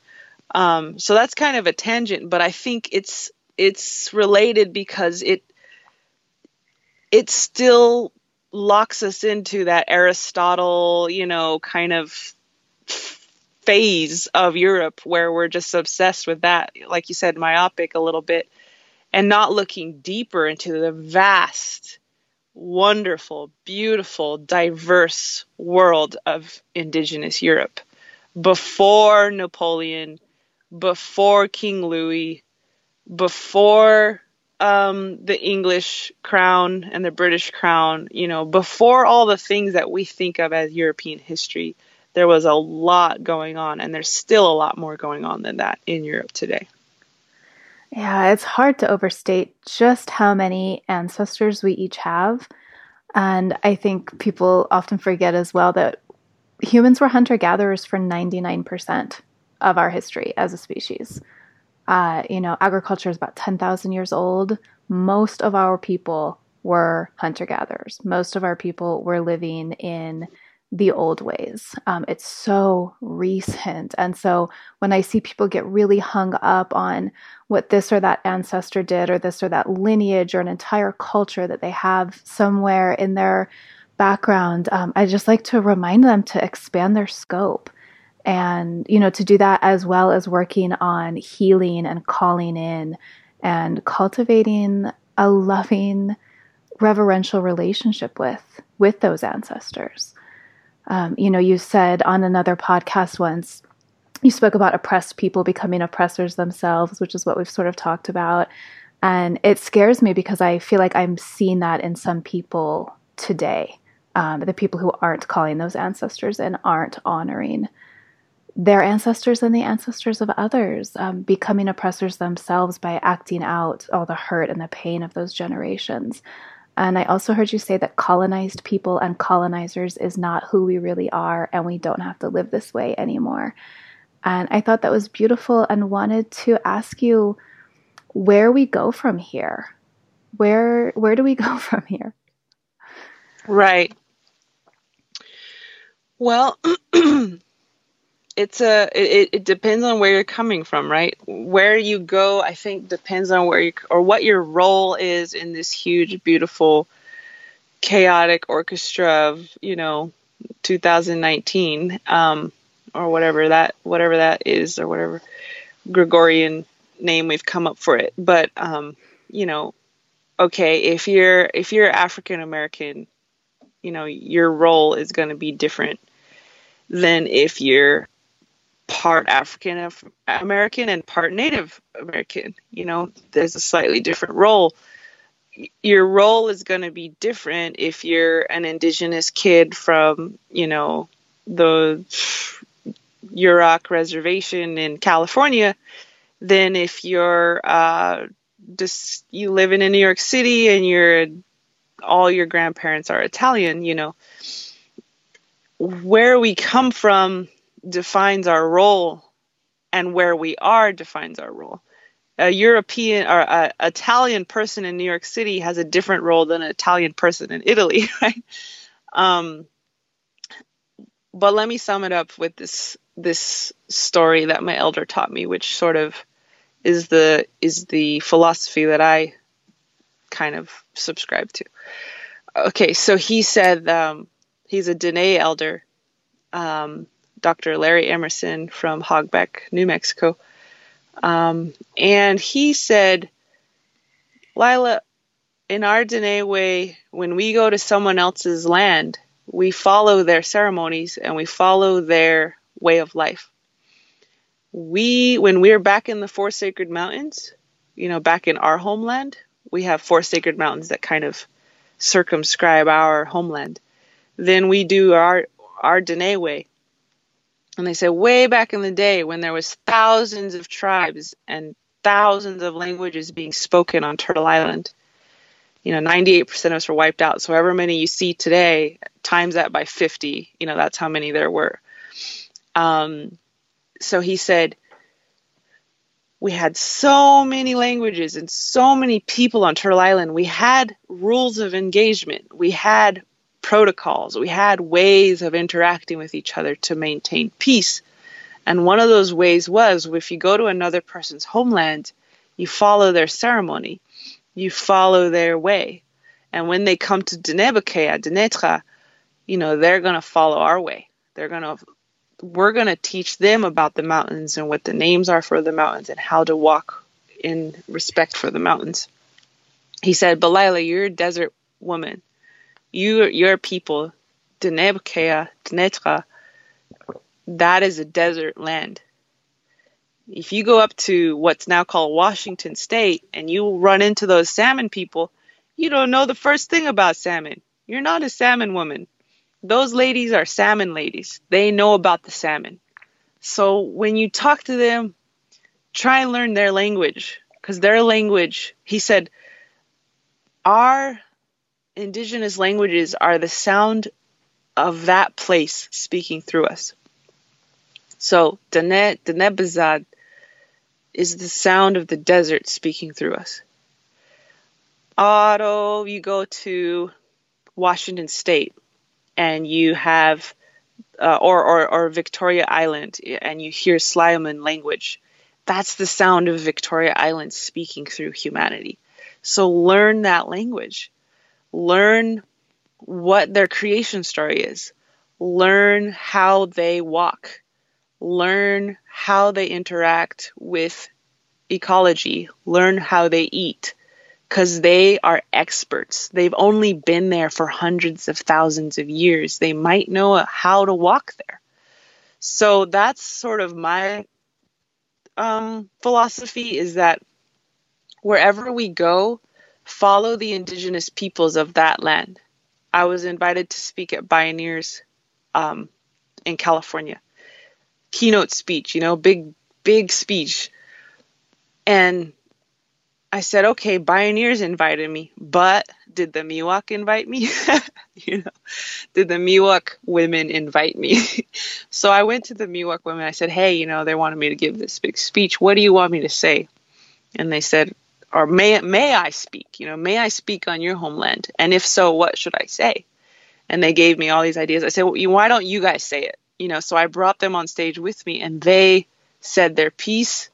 Um, so that's kind of a tangent, but I think it's it's related because it it still locks us into that Aristotle, you know, kind of phase of Europe where we're just obsessed with that, like you said, myopic a little bit, and not looking deeper into the vast, wonderful, beautiful, diverse world of Indigenous Europe. Before Napoleon, before King Louis, before um, the English crown and the British crown, you know, before all the things that we think of as European history, there was a lot going on, and there's still a lot more going on than that in Europe today. Yeah, it's hard to overstate just how many ancestors we each have. And I think people often forget as well that humans were hunter gatherers for 99% of our history as a species. Uh, you know, agriculture is about 10,000 years old. Most of our people were hunter gatherers. Most of our people were living in the old ways. Um, it's so recent. And so when I see people get really hung up on what this or that ancestor did, or this or that lineage, or an entire culture that they have somewhere in their background, um, I just like to remind them to expand their scope and you know to do that as well as working on healing and calling in and cultivating a loving reverential relationship with with those ancestors um, you know you said on another podcast once you spoke about oppressed people becoming oppressors themselves which is what we've sort of talked about and it scares me because i feel like i'm seeing that in some people today um, the people who aren't calling those ancestors and aren't honoring their ancestors and the ancestors of others, um, becoming oppressors themselves by acting out all the hurt and the pain of those generations. And I also heard you say that colonized people and colonizers is not who we really are, and we don't have to live this way anymore. And I thought that was beautiful and wanted to ask you where we go from here. Where where do we go from here? Right. Well, it's a it, it depends on where you're coming from right? Where you go i think depends on where you or what your role is in this huge beautiful chaotic orchestra of you know 2019 um, or whatever that whatever that is or whatever gregorian name we've come up for it. But um, you know okay if you're if you're african american you know your role is going to be different than if you're part African American and part Native American. You know, there's a slightly different role. Your role is going to be different if you're an indigenous kid from, you know, the Yurok reservation in California than if you're uh, just you living in New York City and you're all your grandparents are Italian. You know, where we come from defines our role and where we are defines our role. A European or a Italian person in New York City has a different role than an Italian person in Italy, right? Um, but let me sum it up with this this story that my elder taught me, which sort of is the is the philosophy that I kind of subscribe to. Okay, so he said um, he's a Dene elder, um, Dr. Larry Emerson from Hogback, New Mexico. Um, and he said, Lyla, in our Dene way, when we go to someone else's land, we follow their ceremonies and we follow their way of life. We, when we're back in the four sacred mountains, you know, back in our homeland, we have four sacred mountains that kind of circumscribe our homeland. Then we do our our Dene way, and they say way back in the day when there was thousands of tribes and thousands of languages being spoken on Turtle Island, you know, 98% of us were wiped out. So however many you see today, times that by 50, you know, that's how many there were. Um, so he said, we had so many languages and so many people on Turtle Island. We had rules of engagement. We had protocols. We had ways of interacting with each other to maintain peace. And one of those ways was if you go to another person's homeland, you follow their ceremony, you follow their way. And when they come to Dinebakea, Dinétah, you know, they're going to follow our way. They're going to, we're going to teach them about the mountains and what the names are for the mountains and how to walk in respect for the mountains. He said, Belila, you're a desert woman you, your people, Denebkea, Dinétah, that is a desert land. If you go up to what's now called Washington State and you run into those salmon people, you don't know the first thing about salmon. You're not a salmon woman. Those ladies are salmon ladies. They know about the salmon. So when you talk to them, try and learn their language because their language, he said, our indigenous languages are the sound of that place speaking through us. So, Danet, Diné bizaad is the sound of the desert speaking through us. Otto, you go to Washington State and you have, uh, or, or, or Victoria Island, and you hear Sliammon language. That's the sound of Victoria Island speaking through humanity. So learn that language. Learn what their creation story is. Learn how they walk learn how they interact with ecology, learn how they eat, because they are experts. They've only been there for hundreds of thousands of years. They might know how to walk there. So that's sort of my um, philosophy is that wherever we go, follow the indigenous peoples of that land. I was invited to speak at Bioneers um, in California keynote speech, you know, big, big speech. And I said, okay, Bioneers invited me, but did the Miwok invite me? you know, did the Miwok women invite me? so I went to the Miwok women. I said, hey, you know, they wanted me to give this big speech. What do you want me to say? And they said, or may may I speak? You know, may I speak on your homeland? And if so, what should I say? And they gave me all these ideas. I said, well, why don't you guys say it? you know, so I brought them on stage with me and they said their piece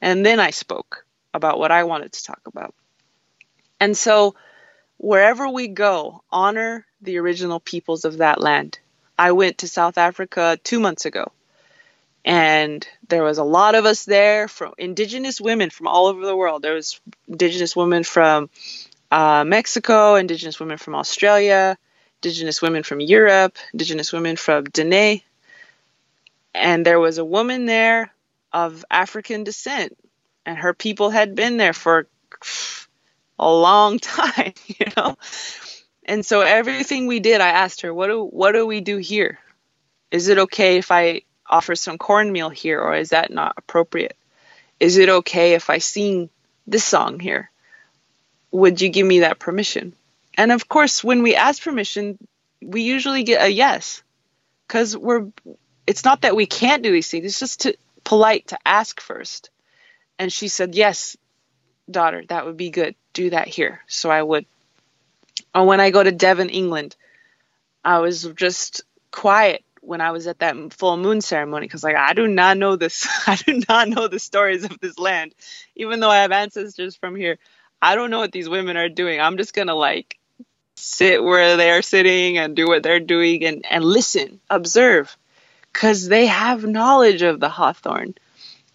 and then I spoke about what I wanted to talk about. And so wherever we go, honor the original peoples of that land. I went to South Africa 2 months ago and there was a lot of us there from indigenous women from all over the world. There was indigenous women from uh, Mexico, indigenous women from Australia, indigenous women from Europe, indigenous women from Dene, and there was a woman there of African descent, and her people had been there for a long time, you know. And so everything we did, I asked her, "What do what do we do here? Is it okay if I offer some cornmeal here, or is that not appropriate? Is it okay if I sing this song here? Would you give me that permission?" And of course, when we ask permission, we usually get a yes, because we're it's not that we can't do these things it's just to, polite to ask first and she said yes daughter that would be good do that here so i would and when i go to devon england i was just quiet when i was at that full moon ceremony because like i do not know this i do not know the stories of this land even though i have ancestors from here i don't know what these women are doing i'm just gonna like sit where they're sitting and do what they're doing and, and listen observe because they have knowledge of the hawthorn.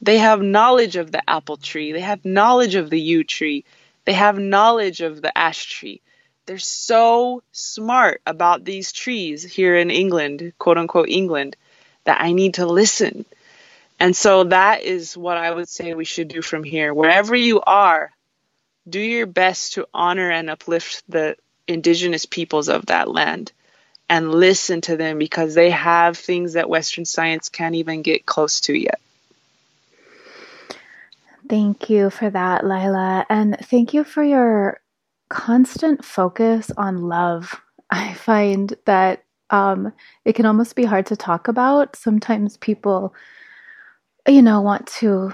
They have knowledge of the apple tree. They have knowledge of the yew tree. They have knowledge of the ash tree. They're so smart about these trees here in England, quote unquote England, that I need to listen. And so that is what I would say we should do from here. Wherever you are, do your best to honor and uplift the indigenous peoples of that land and listen to them because they have things that Western science can't even get close to yet. Thank you for that, Lyla. And thank you for your constant focus on love. I find that um, it can almost be hard to talk about. Sometimes people, you know, want to,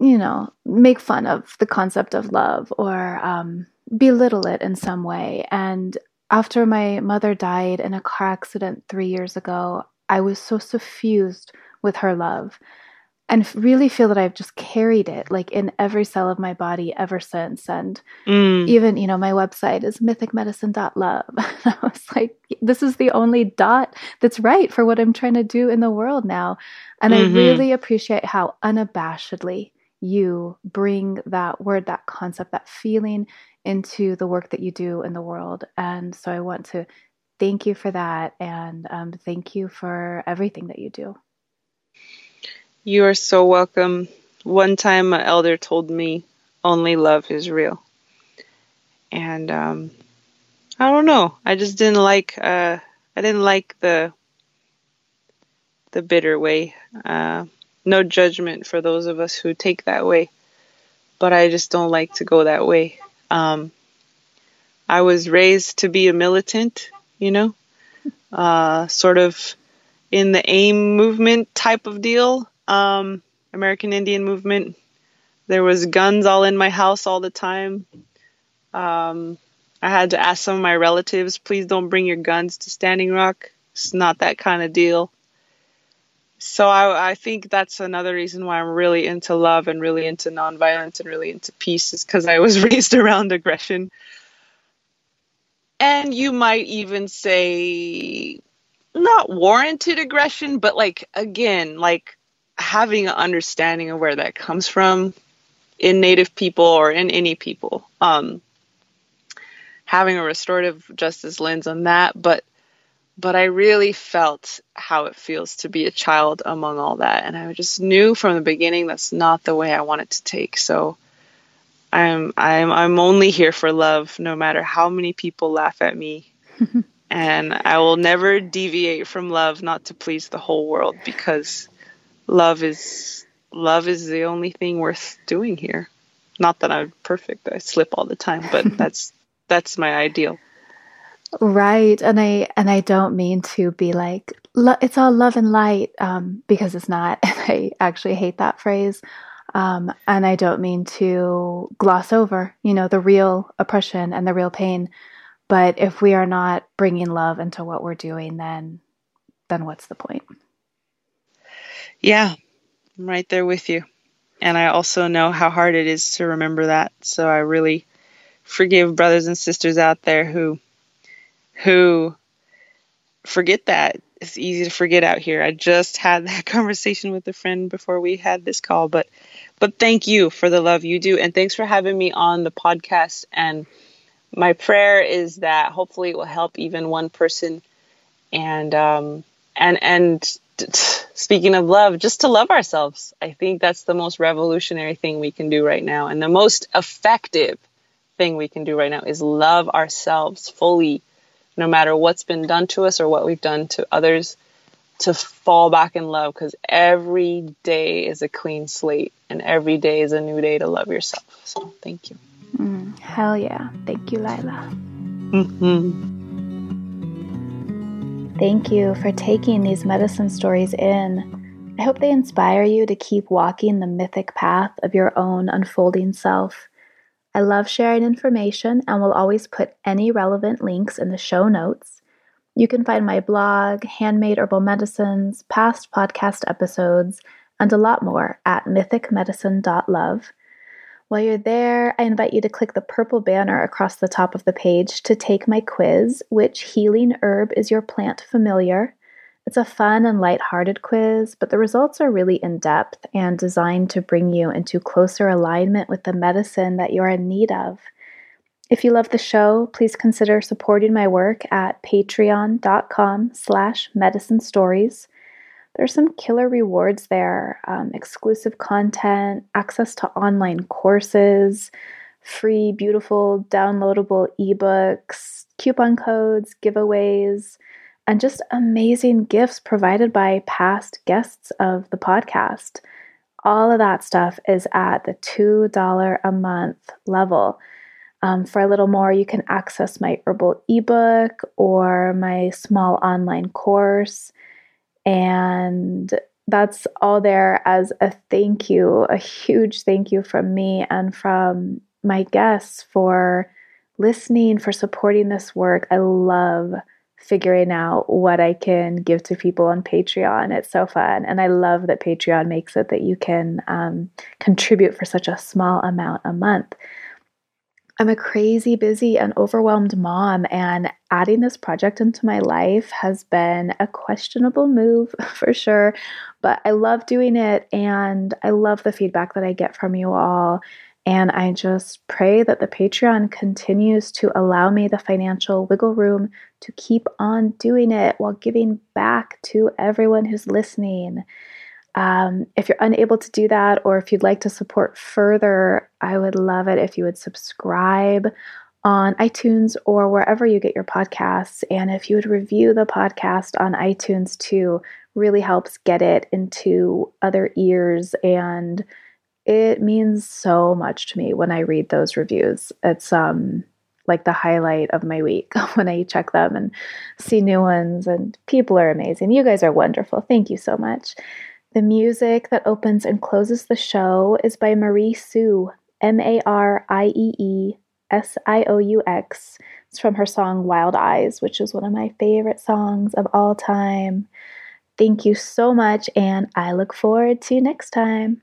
you know, make fun of the concept of love or um, belittle it in some way. And after my mother died in a car accident three years ago, I was so suffused with her love and really feel that I've just carried it like in every cell of my body ever since. And mm. even, you know, my website is mythicmedicine.love. I was like, this is the only dot that's right for what I'm trying to do in the world now. And mm-hmm. I really appreciate how unabashedly you bring that word, that concept, that feeling into the work that you do in the world. And so I want to thank you for that and um, thank you for everything that you do. You are so welcome. One time, an elder told me, only love is real. And um, I don't know. I just didn't like. Uh, I didn't like the the bitter way. Uh, no judgment for those of us who take that way, but I just don't like to go that way. Um, I was raised to be a militant, you know, uh, sort of in the AIM movement type of deal, um, American Indian movement. There was guns all in my house all the time. Um, I had to ask some of my relatives, please don't bring your guns to Standing Rock. It's not that kind of deal. So I, I think that's another reason why I'm really into love and really into nonviolence and really into peace is because I was raised around aggression. And you might even say not warranted aggression, but like again, like having an understanding of where that comes from in native people or in any people. Um, having a restorative justice lens on that, but but I really felt how it feels to be a child among all that, and I just knew from the beginning that's not the way I wanted to take. So I'm I'm I'm only here for love, no matter how many people laugh at me, and I will never deviate from love, not to please the whole world, because love is love is the only thing worth doing here. Not that I'm perfect; I slip all the time, but that's that's my ideal. Right. And I and I don't mean to be like lo- it's all love and light um, because it's not. And I actually hate that phrase. Um, and I don't mean to gloss over, you know, the real oppression and the real pain. But if we are not bringing love into what we're doing, then then what's the point? Yeah, I'm right there with you. And I also know how hard it is to remember that. So I really forgive brothers and sisters out there who who forget that. It's easy to forget out here. I just had that conversation with a friend before we had this call, but but thank you for the love you do and thanks for having me on the podcast and my prayer is that hopefully it will help even one person and um and and speaking of love just to love ourselves i think that's the most revolutionary thing we can do right now and the most effective thing we can do right now is love ourselves fully, no matter what's been done to us or what we've done to others, to fall back in love because every day is a clean slate and every day is a new day to love yourself. So thank you. Mm, hell yeah. Thank you, Lyla. Mm-hmm. Thank you for taking these medicine stories in. I hope they inspire you to keep walking the mythic path of your own unfolding self. I love sharing information and will always put any relevant links in the show notes. You can find my blog, handmade herbal medicines, past podcast episodes, and a lot more at mythicmedicine.love. While you're there, I invite you to click the purple banner across the top of the page to take my quiz Which healing herb is your plant familiar? It's a fun and light-hearted quiz, but the results are really in depth and designed to bring you into closer alignment with the medicine that you're in need of. If you love the show, please consider supporting my work at patreon.com slash medicine stories. There's some killer rewards there, um, exclusive content, access to online courses, free, beautiful, downloadable ebooks, coupon codes, giveaways, and just amazing gifts provided by past guests of the podcast. All of that stuff is at the $2 a month level. Um, for a little more, you can access my herbal ebook or my small online course. And that's all there as a thank you, a huge thank you from me and from my guests for listening, for supporting this work. I love figuring out what I can give to people on Patreon. It's so fun. And I love that Patreon makes it that you can um, contribute for such a small amount a month. I'm a crazy, busy, and overwhelmed mom, and adding this project into my life has been a questionable move for sure. But I love doing it, and I love the feedback that I get from you all. And I just pray that the Patreon continues to allow me the financial wiggle room to keep on doing it while giving back to everyone who's listening. Um, if you're unable to do that, or if you'd like to support further, I would love it if you would subscribe on iTunes or wherever you get your podcasts. And if you would review the podcast on iTunes too, really helps get it into other ears. And it means so much to me when I read those reviews. It's um like the highlight of my week when I check them and see new ones. And people are amazing. You guys are wonderful. Thank you so much. The music that opens and closes the show is by Marie Sioux, M A R I E E S I O U X. It's from her song Wild Eyes, which is one of my favorite songs of all time. Thank you so much, and I look forward to next time.